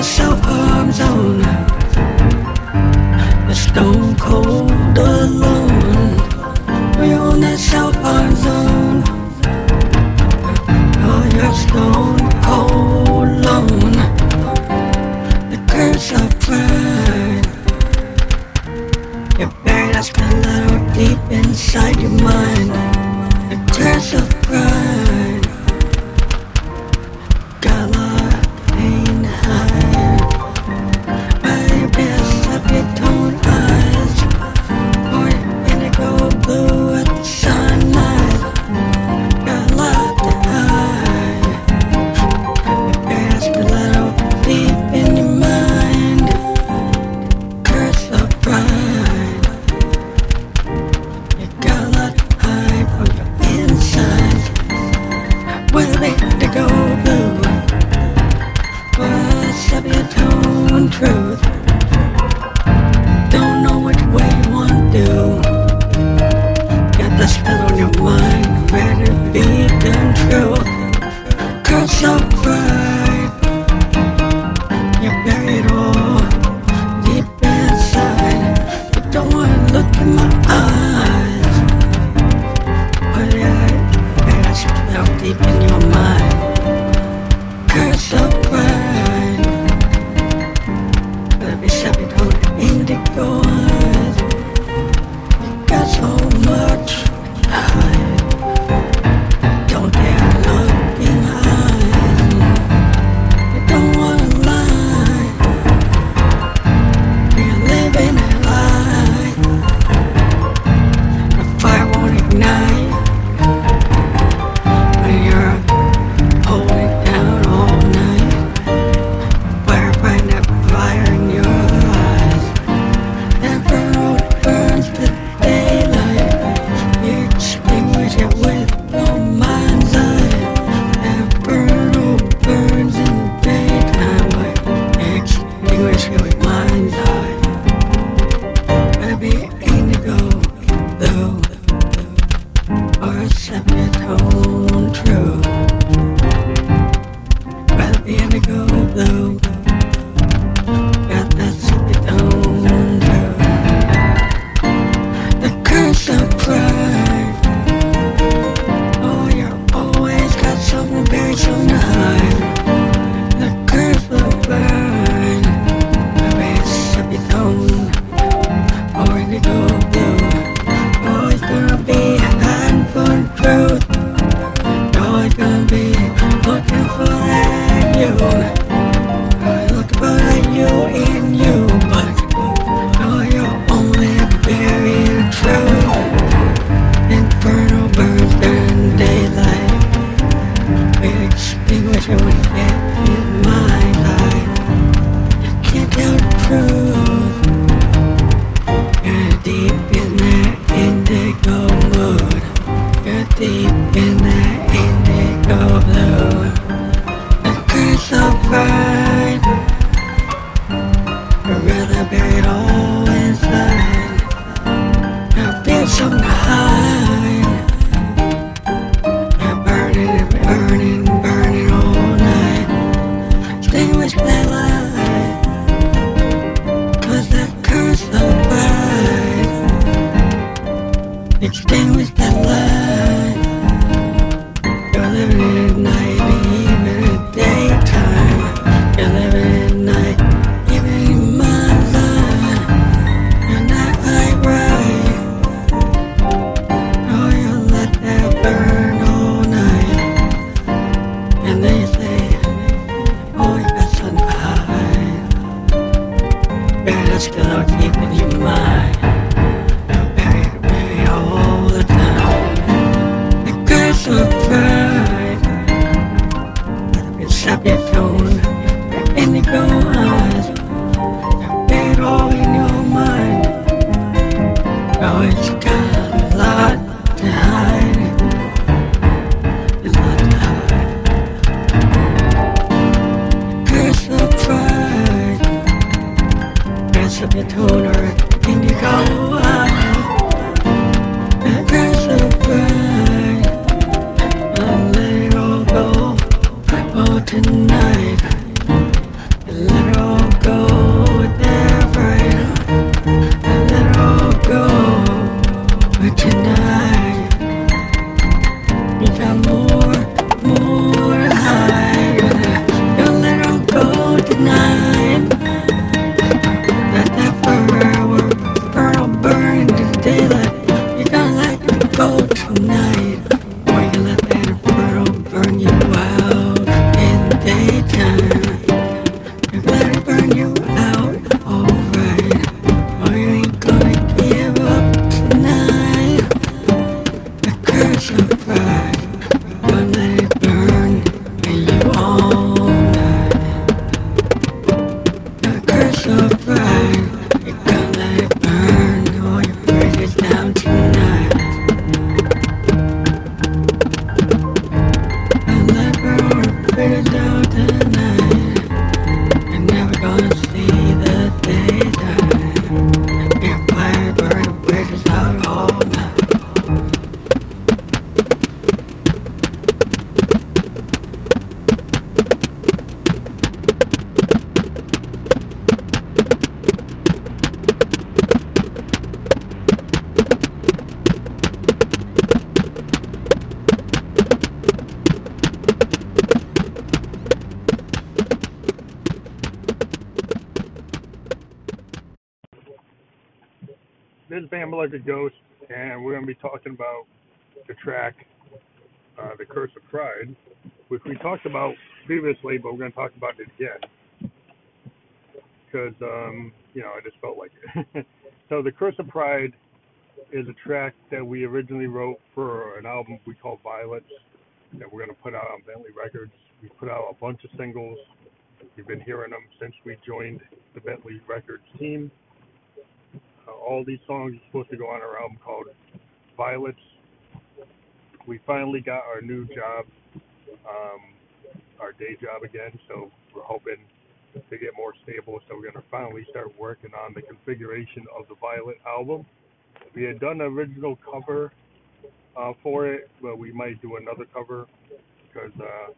myself arms on But stone cold alone. We're on that self harm zone Oh, you're stone cold alone. The curse of pride. You're buried a little deep inside your mind. The curse of pride. This is Bam Like a Ghost, and we're to be talking about the track, uh, The Curse of Pride, which we talked about previously, but we're to talk about it again. Because, um, you know, I just felt like it. so, The Curse of Pride is a track that we originally wrote for an album we call Violets that we're to put out on Bentley Records. We put out a bunch of singles. We've been hearing them since we joined the Bentley Records team. Uh, all these songs are supposed to go on our album called Violets. We finally got our new job, um, our day job again, so we're hoping to get more stable. So we're going to finally start working on the configuration of the Violet album. We had done an original cover uh, for it, but we might do another cover because uh,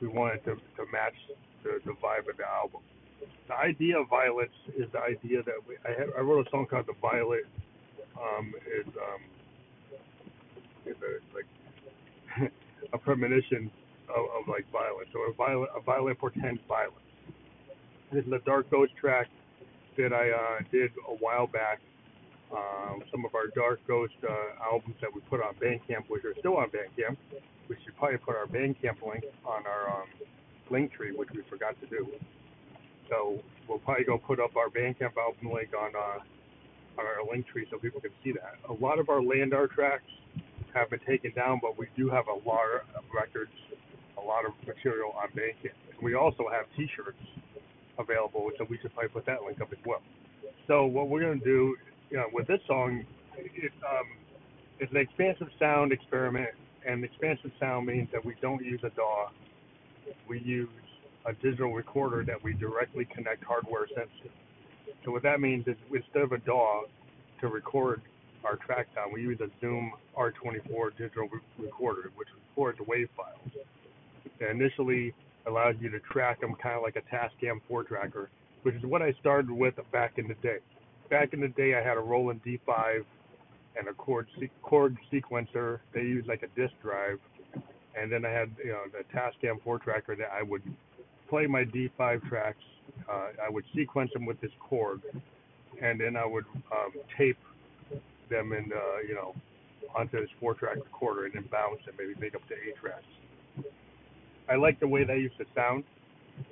we wanted to, to match the, the vibe of the album. The idea of violets is the idea that we, I, I wrote a song called "The Violet." Um, is um, a, like a premonition of, of like violence. So a violet, a violet portends violence. This is a Dark Ghost track that I uh, did a while back um, some of our Dark Ghost uh, albums that we put on Bandcamp, which are still on Bandcamp. We should probably put our Bandcamp link on our um, link tree, which we forgot to do. So we'll probably go put up our Bandcamp album link on uh, on our link tree so people can see that. A lot of our LANDR tracks have been taken down, but we do have a lot of records, a lot of material on Bandcamp. We also have T-shirts available, so we should probably put that link up as well. So what we're gonna do you know, with this song, it, um, it's an expansive sound experiment, and expansive sound means that we don't use a DAW. We use a digital recorder that we directly connect hardware sensors. So what that means is instead of a DAW to record our track sound, we use a Zoom R24 digital re- recorder, which records wave files. And initially allows you to track them kind of like a Tascam 4 tracker, which is what I started with back in the day back in the day, I had a Roland D5 and a Korg, Korg sequencer. They used like a disk drive, and then I had you know the Tascam 4 tracker that I would play my D5 tracks. Uh, I would sequence them with this Korg, and then I would um, tape them in uh, you know onto this four track recorder and then bounce and maybe make up to eight tracks. I like the way that used to sound.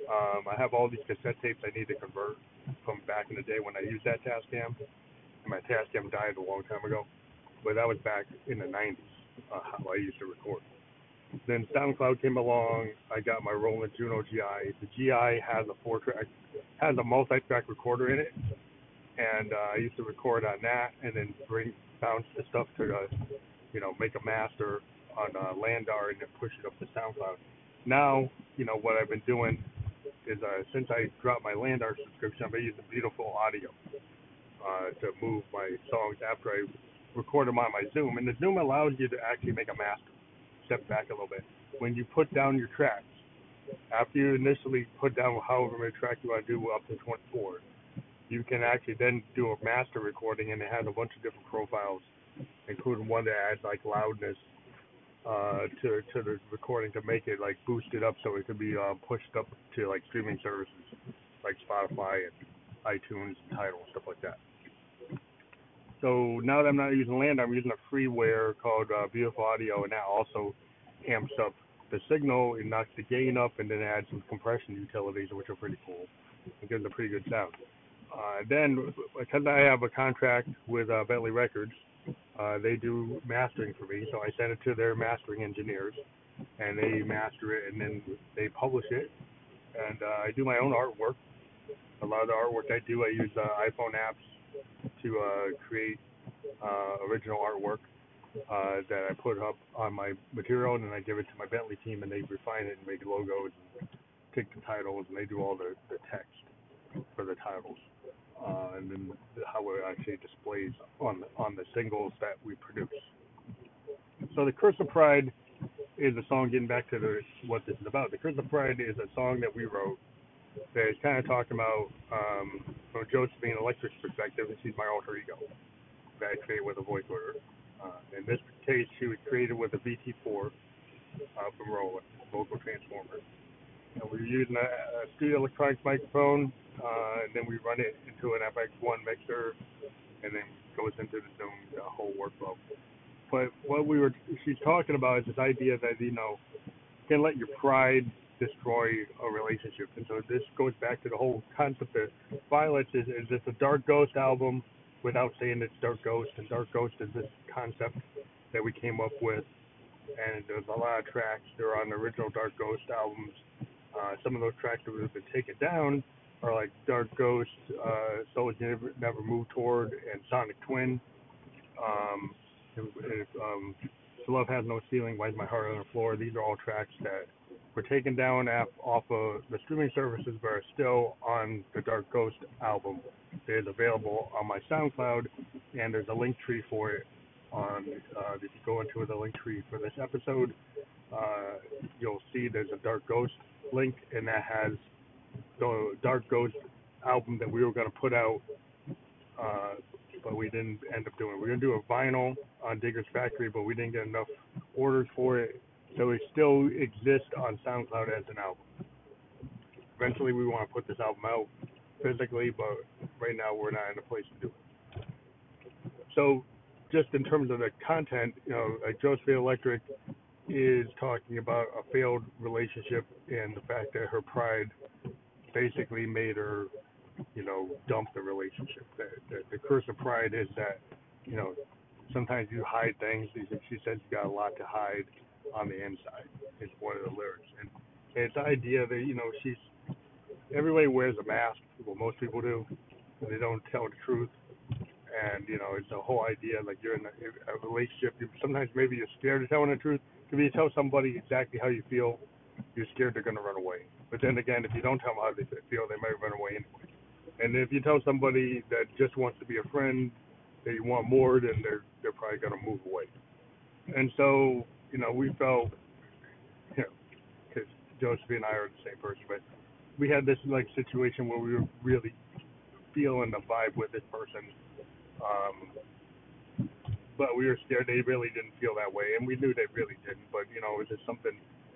Um, I have all these cassette tapes I need to convert from back in the day when I used that Tascam. And my Tascam died a long time ago, but that was back in the 90s. Uh, how I used to record. Then SoundCloud came along. I got my Roland Juno GI. The GI has a four track, has a multi track recorder in it, and uh, I used to record on that and then bring bounce the stuff to, uh, you know, make a master on uh, LANDR and then push it up to SoundCloud. Now, you know, what I've been doing is uh, since I dropped my LANDR subscription, I've been using Beautiful Audio uh, to move my songs after I record them on my Zoom. And the Zoom allows you to actually make a master. Step back a little bit. When you put down your tracks, after you initially put down however many tracks you want to do up to 24, you can actually then do a master recording, and it has a bunch of different profiles, including one that adds like loudness uh, to to the recording to make it like boosted up so it could be uh, pushed up to like streaming services like Spotify and iTunes and Tidal and stuff like that. So now that I'm not using land, I'm using a freeware called uh, Beautiful Audio, and that also amps up the signal and knocks the gain up, and then adds some compression utilities, which are pretty cool. It gives a pretty good sound. Uh, then, because I have a contract with uh, Bentley Records, uh, they do mastering for me, so I send it to their mastering engineers, and they master it, and then they publish it. And uh, I do my own artwork. A lot of the artwork I do, I use uh, iPhone apps to uh, create uh, original artwork uh, that I put up on my material, and then I give it to my Bentley team, and they refine it and make logos, and pick the titles, and they do all the, the text for the titles, uh, and then how it actually displays on the, on the singles that we produce. So the Curse of Pride is a song. Getting back to the, what this is about, the Curse of Pride is a song that we wrote that is kind of talking about um, from Josephine Electric's perspective, and she's my alter ego that I created with a vocoder. Uh, in this case, she was created with a VT4 uh, from Roland, vocal transformer. And we're using a, a studio electronics microphone, uh, and then we run it into an FX1 mixer, and then goes into the Zoom the whole workflow. But what we were she's talking about is this idea that you know can let your pride destroy a relationship, and so this goes back to the whole concept of Violets is is this a Dark Ghost album without saying it's Dark Ghost, and Dark Ghost is this concept that we came up with, and there's a lot of tracks. that are on the original Dark Ghost albums. Uh, some of those tracks that would have been taken down are like Dark Ghost, uh, Souls Never, Never Move Toward, and Sonic Twin. Um, um, Love Has No Ceiling, Why Is My Heart on the Floor? These are all tracks that were taken down off of the streaming services, but are still on the Dark Ghost album. It is available on my SoundCloud, and there's a link tree for it. On uh, if you go into the link tree for this episode, uh, you'll see there's a Dark Ghost link, and that has the Dark Ghost album that we were going to put out, uh, but we didn't end up doing. We are going to do a vinyl on Digger's Factory, but we didn't get enough orders for it, so it still exists on SoundCloud as an album. Eventually, we want to put this album out physically, but right now we're not in a place to do it. So, just in terms of the content, you know, like Electric is talking about a failed relationship and the fact that her pride basically made her, you know, dump the relationship. The, the, the curse of pride is that, you know, sometimes you hide things. She says you got a lot to hide on the inside. Is one of the lyrics, and it's the idea that you know she's everybody wears a mask. Well, most people do. They don't tell the truth, and you know it's the whole idea like you're in a, a relationship. You, sometimes maybe you're scared of telling the truth. If you tell somebody exactly how you feel, you're scared they're going to run away. But then again, if you don't tell them how they feel, they might run away anyway. And if you tell somebody that just wants to be a friend that you want more, then they're they're probably going to move away. And so, you know, we felt, you know, because Josephine and I are the same person, but we had this like situation where we were really feeling the vibe with this person, um, but we were scared they really didn't feel that way, and we knew they really didn't. But you know, it was just something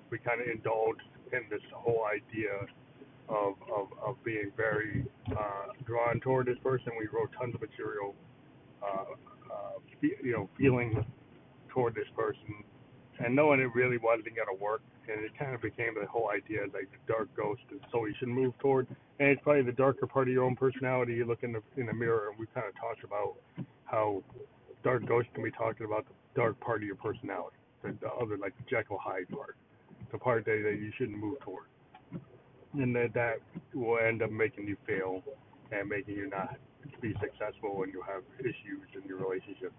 we kind of indulged in this whole idea of of, of being very uh, drawn toward this person. We wrote tons of material, uh, uh, you know, feeling toward this person, and knowing it really wasn't going to work. And it kind of became the whole idea like the dark ghost is so you should move toward. And it's probably the darker part of your own personality. You look in the in the mirror, and we kind of talked about how dark ghost can be talking about the dark part of your personality, the, the other like the Jekyll Hyde part, the part that, that you shouldn't move toward and that that will end up making you fail and making you not be successful when you have issues in your relationship.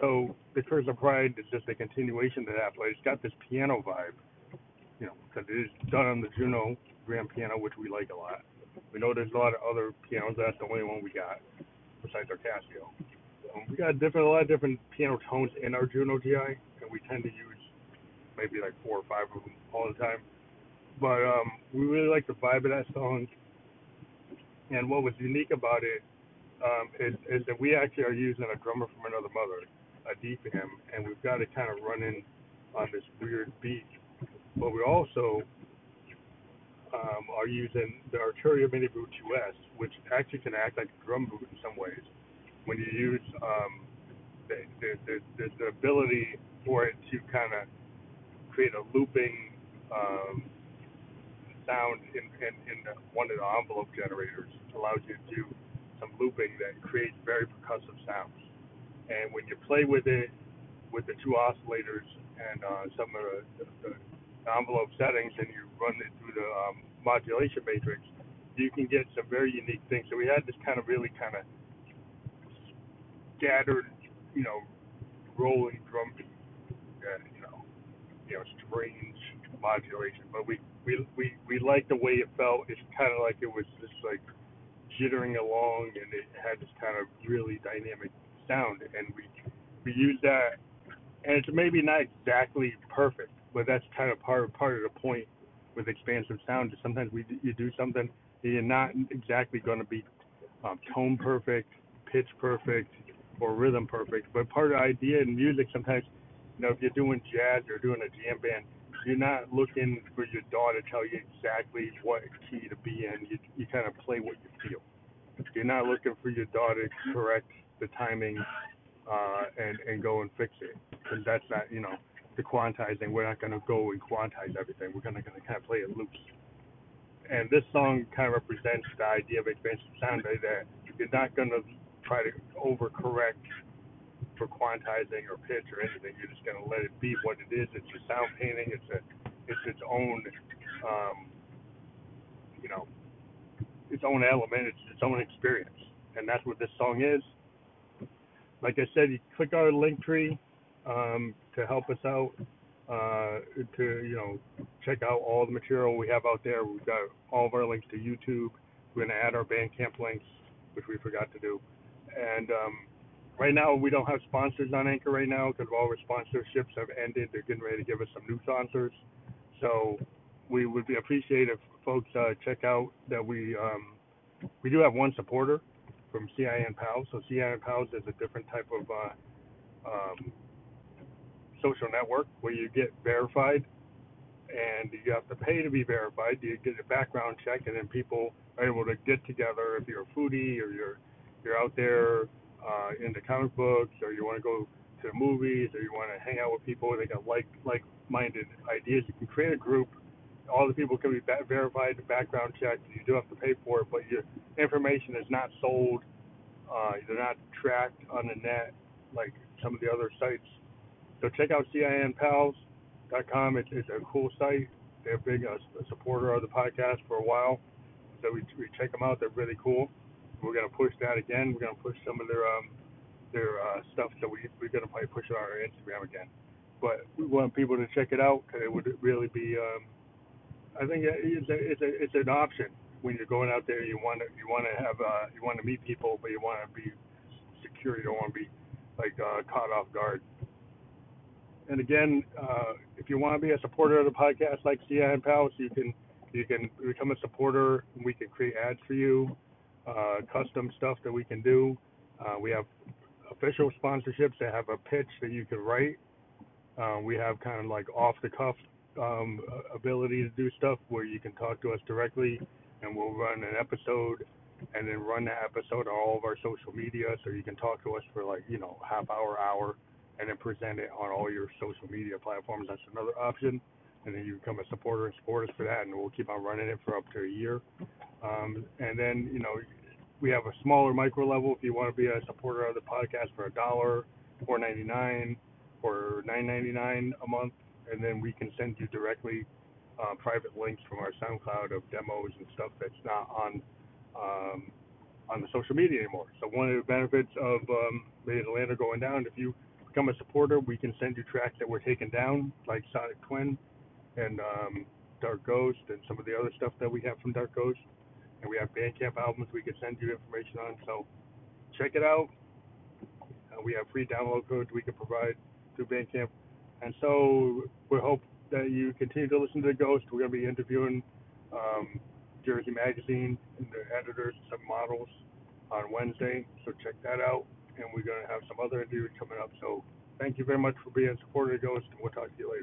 So the Curse of Pride is just a continuation to that, but it's got this piano vibe, you know, because it is done on the Juno grand piano, which we like a lot. We know there's a lot of other pianos. That's the only one we got besides our Casio. Um, we got different, a lot of different piano tones in our Juno GI, and we tend to use maybe like four or five of them all the time. But um, we really like the vibe of that song. And what was unique about it um, is, is that we actually are using a drummer from another mother, a DFAM, and we've got to kind of run in on this weird beat. But we also um, are using the Arturia MiniBrute 2S, which actually can act like a DrumBrute in some ways. when you use um, the, the, the, ability for it to kind of create a looping um, sound in, in, in the, one of the envelope generators. It allows you to do some looping that creates very percussive sounds. And when you play with it with the two oscillators and uh, some of the, the, the envelope settings and you run it through the um, modulation matrix, you can get some very unique things. So we had this kind of really kind of scattered, you know, rolling drum beat, uh, you know, you know, strange modulation. But we we we we liked the way it felt. It's kind of like it was just like jittering along, and it had this kind of really dynamic sound. And we we used that, and it's maybe not exactly perfect, but that's kind of part part of the point with expansive sound. Is sometimes we you do something, you're not exactly going to be um, tone perfect, pitch perfect, or rhythm perfect. But part of the idea in music sometimes, you know, if you're doing jazz or doing a jam band, you're not looking for your DAW to tell you exactly what key to be in. You you kind of play what you feel. You're not looking for your DAW to correct the timing uh, and and go and fix it because that's not you know the quantizing. We're not going to go and quantize everything. We're going to kind of play it loose. And this song kind of represents the idea of expansive sound that you're not going to try to overcorrect for quantizing or pitch or anything. You're just going to let it be what it is. It's a sound painting. It's a it's its own um, you know its own element. It's its own experience, and that's what this song is. Like I said, you click our link tree um, to help us out. Uh, to you know, check out all the material we have out there. We've got all of our links to YouTube. We're going to add our Bandcamp links, which we forgot to do. And um, right now, we don't have sponsors on Anchor right now because all our sponsorships have ended. They're getting ready to give us some new sponsors. So we would be appreciative if folks uh, check out that we um, we do have one supporter from CIN Pals. So CIN Pals is a different type of uh, um, social network where you get verified and you have to pay to be verified. You get a background check, and then people are able to get together. If you're a foodie or you're you're out there uh, into comic books, or you want to go to movies, or you want to hang out with people that got like like-minded ideas, you can create a group. All the people can be ba- verified, background checked. You do have to pay for it, but your information is not sold. Uh, they're not tracked on the net like some of the other sites. So check out cinpals.com. It's, it's a cool site. They're a big uh, supporter of the podcast for a while. So we, we check them out. They're really cool. We're gonna push that again. We're gonna push some of their um their uh, stuff. So we we're gonna probably push it on our Instagram again. But we want people to check it out because it would really be. Um, I think it's a, it's a, it's an option when you're going out there. You want to you want to have uh, you want to meet people, but you want to be secure. You don't want to be like uh, caught off guard. And again, uh, if you want to be a supporter of the podcast like CIN Pals, you can you can become a supporter. And we can create ads for you, uh, custom stuff that we can do. Uh, we have official sponsorships that have a pitch that you can write. Uh, we have kind of like off the cuff um, ability to do stuff where you can talk to us directly, and we'll run an episode and then run that episode on all of our social media. So you can talk to us for like you know half hour hour and then present it on all your social media platforms. That's another option. And then you become a supporter and support us for that and we'll keep on running it for up to a year. Um, and then you know we have a smaller micro level. If you want to be a supporter of the podcast for a dollar four ninety nine or nine ninety nine a month and then we can send you directly uh, private links from our SoundCloud of demos and stuff that's not on um, on the social media anymore. So one of the benefits of um, Atlanta going down, if you become a supporter, we can send you tracks that were taken down, like Sonic Twin and um, Dark Ghost and some of the other stuff that we have from Dark Ghost. And we have Bandcamp albums we can send you information on. So check it out. Uh, we have free download codes we can provide through Bandcamp. And so we hope that you continue to listen to The Ghost. We're going to be interviewing um, Jersey Magazine and the editors, and some models on Wednesday. So check that out. And we're going to have some other interviews coming up. So thank you very much for being a supporter of the Ghost, and we'll talk to you later.